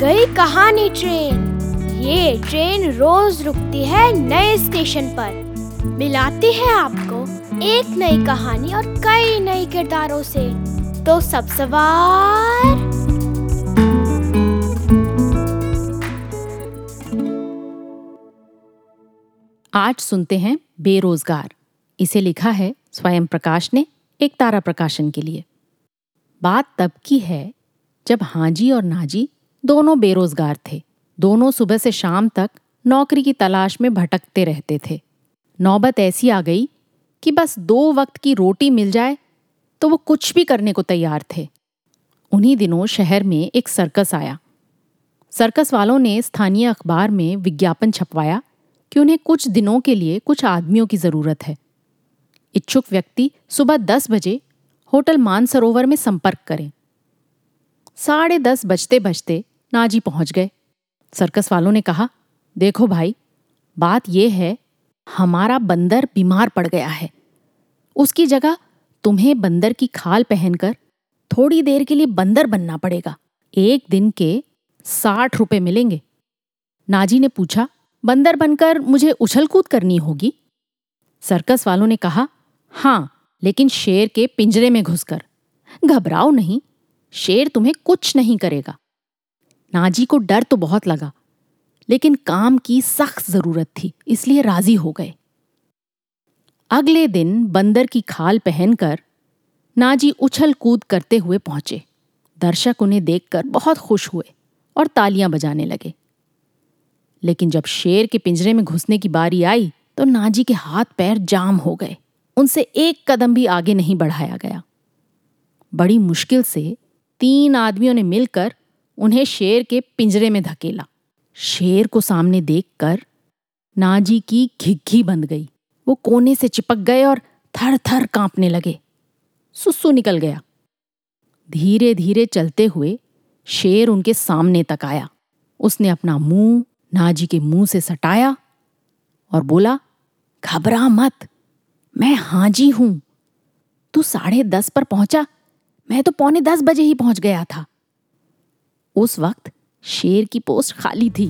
कहानी ट्रेन। ये ट्रेन रोज रुकती है नए स्टेशन पर। मिलाती है आपको एक नई कहानी और कई नए किरदारों से। तो सब सवार। आज सुनते हैं बेरोजगार। इसे लिखा है स्वयं प्रकाश ने एक तारा प्रकाशन के लिए। बात तब की है जब हाजी और नाजी दोनों बेरोजगार थे। दोनों सुबह से शाम तक नौकरी की तलाश में भटकते रहते थे। नौबत ऐसी आ गई कि बस दो वक्त की रोटी मिल जाए तो वो कुछ भी करने को तैयार थे। उन्हीं दिनों शहर में एक सर्कस आया। सर्कस वालों ने स्थानीय अखबार में विज्ञापन छपवाया कि उन्हें कुछ दिनों के लिए कुछ आदमियों की ज़रूरत है। इच्छुक व्यक्ति सुबह दस बजे होटल मानसरोवर में संपर्क करें। साढ़े दस बजते बजते नाजी पहुँच गए। सर्कस वालों ने कहा, देखो भाई, बात यह है, हमारा बंदर बीमार पड़ गया है। उसकी जगह तुम्हें बंदर की खाल पहनकर थोड़ी देर के लिए बंदर बनना पड़ेगा। एक दिन के साठ रुपए मिलेंगे। नाजी ने पूछा, बंदर बनकर मुझे उछल कूद करनी होगी? सर्कस वालों ने कहा, हाँ, लेकिन शेर के पिंजरे में घुसकर। घबराओ नहीं शेर तुम्हें कुछ नहीं करेगा। नाजी को डर तो बहुत लगा, लेकिन काम की सख्त ज़रूरत थी, इसलिए राज़ी हो गए। अगले दिन बंदर की खाल पहनकर नाजी उछल कूद करते हुए पहुँचे। दर्शक उन्हें देखकर बहुत खुश हुए और तालियाँ बजाने लगे। लेकिन जब शेर के पिंजरे में घुसने की बारी आई तो नाजी के हाथ पैर जाम हो गए। उनसे एक कदम भी आगे नहीं बढ़ाया गया। बड़ी मुश्किल से तीन आदमियों ने मिलकर उन्हें शेर के पिंजरे में धकेला। शेर को सामने देखकर नाजी की घिघी बंद गई। वो कोने से चिपक गए और थर थर कांपने लगे। सुसु निकल गया। धीरे धीरे चलते हुए शेर उनके सामने तक आया। उसने अपना मुँह नाजी के मुँह से सटाया और बोला, घबरा मत, मैं हाजी हूँ। तू साढ़े दस पर पहुँचा मैं तो पौने दस बजे ही पहुँच गया था। उस वक्त शेर की पोस्ट खाली थी।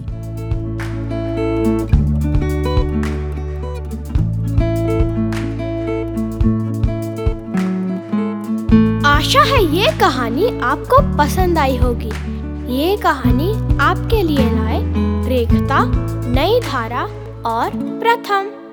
आशा है ये कहानी आपको पसंद आई होगी। ये कहानी आपके लिए लाए रेखता, नई धारा और प्रथम।